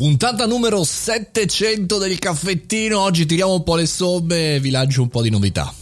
Puntata numero 700 del caffettino, oggi tiriamo un po' le somme e vi lancio un po' di novità.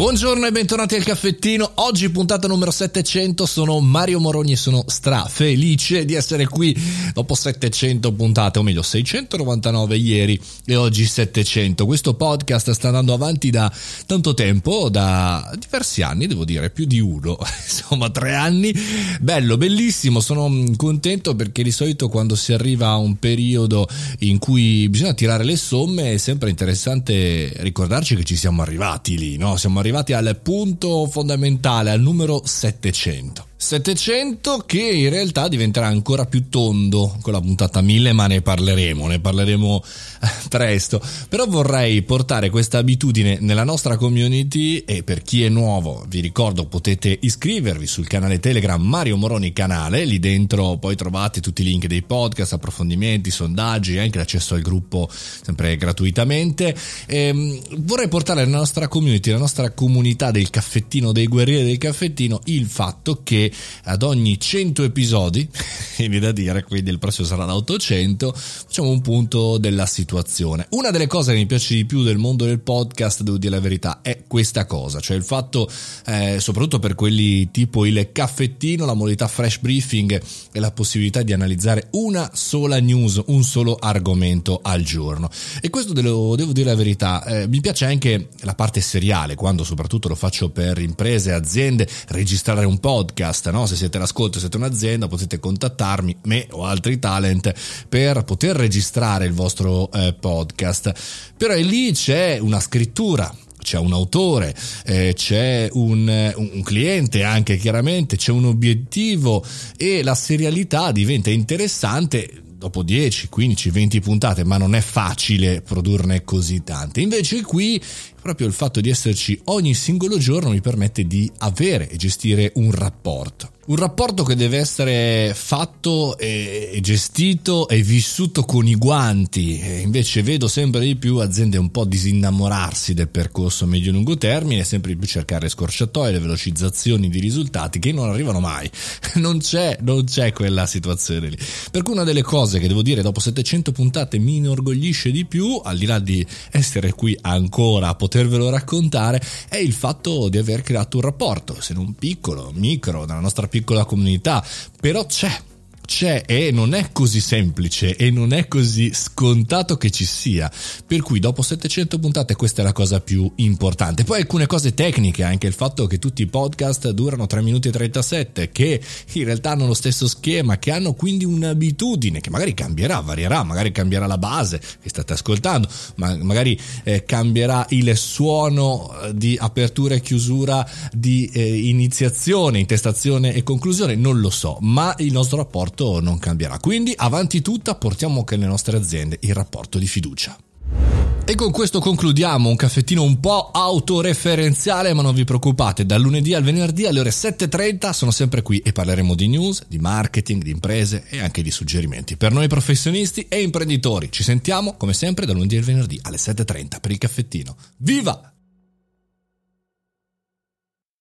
Buongiorno e bentornati al caffettino. Oggi puntata numero 700, sono Mario Moroni e sono stra felice di essere qui dopo 700 puntate, o meglio 699 ieri e oggi 700. Questo podcast sta andando avanti da tanto tempo, da diversi anni, devo dire, più di uno, insomma tre anni. Bello, bellissimo, sono contento perché di solito quando si arriva a un periodo in cui bisogna tirare le somme è sempre interessante ricordarci che ci siamo arrivati lì, no? Siamo arrivati arrivati al punto fondamentale, al numero 700. 700 che in realtà diventerà ancora più tondo. Con la puntata 1000 ma ne parleremo, ne parleremo eh, presto. Però vorrei portare questa abitudine nella nostra community e per chi è nuovo vi ricordo potete iscrivervi sul canale Telegram Mario Moroni canale. Lì dentro poi trovate tutti i link dei podcast, approfondimenti, sondaggi anche l'accesso al gruppo sempre gratuitamente. E ehm, vorrei portare nella nostra community, nella nostra comunità del caffettino dei guerrieri del caffettino il fatto che ad ogni 100 episodi, viene da dire, quindi il prossimo sarà da 800, facciamo un punto della situazione. Una delle cose che mi piace di più del mondo del podcast, devo dire la verità, è questa cosa, cioè il fatto, eh, soprattutto per quelli tipo il caffettino, la modalità fresh briefing e la possibilità di analizzare una sola news, un solo argomento al giorno. E questo devo, devo dire la verità, eh, mi piace anche la parte seriale, quando soprattutto lo faccio per imprese, aziende, registrare un podcast podcast, no? se siete l'ascolto, siete un'azienda, potete contattarmi, me o altri talent, per poter registrare il vostro eh, podcast. Però lì c'è una scrittura, c'è un autore, eh, c'è un, un, cliente anche chiaramente, c'è un obiettivo e la serialità diventa interessante dopo 10, 15, 20 puntate, ma non è facile produrne così tante. Invece qui proprio il fatto di esserci ogni singolo giorno mi permette di avere e gestire un rapporto. Un rapporto che deve essere fatto e gestito e vissuto con i guanti. E invece vedo sempre di più aziende un po' disinnamorarsi del percorso medio-lungo termine, sempre di più cercare scorciatoie, le velocizzazioni di risultati che non arrivano mai. Non c'è, non c'è quella situazione lì. Per cui una delle cose che devo dire dopo 700 puntate mi inorgoglisce di più, al di là di essere qui ancora a potervelo raccontare, è il fatto di aver creato un rapporto, se non piccolo, micro, nella nostra piccola comunità, però c'è c'è e non è così semplice e non è così scontato che ci sia. Per cui dopo 700 puntate questa è la cosa più importante. Poi alcune cose tecniche, anche il fatto che tutti i podcast durano 3 minuti e 37, che in realtà hanno lo stesso schema, che hanno quindi un'abitudine che magari cambierà, varierà, magari cambierà la base che state ascoltando, ma magari eh, cambierà il suono eh, di apertura e chiusura, di eh, iniziazione, intestazione e conclusione, non lo so, ma il nostro rapporto rapporto non cambierà. Quindi avanti tutta portiamo anche nelle nostre aziende il rapporto di fiducia. E con questo concludiamo un caffettino un po' autoreferenziale, ma non vi preoccupate, dal lunedì al venerdì alle ore 7.30 sono sempre qui e parleremo di news, di marketing, di imprese e anche di suggerimenti per noi professionisti e imprenditori. Ci sentiamo come sempre dal lunedì al venerdì alle 7.30 per il caffettino. Viva!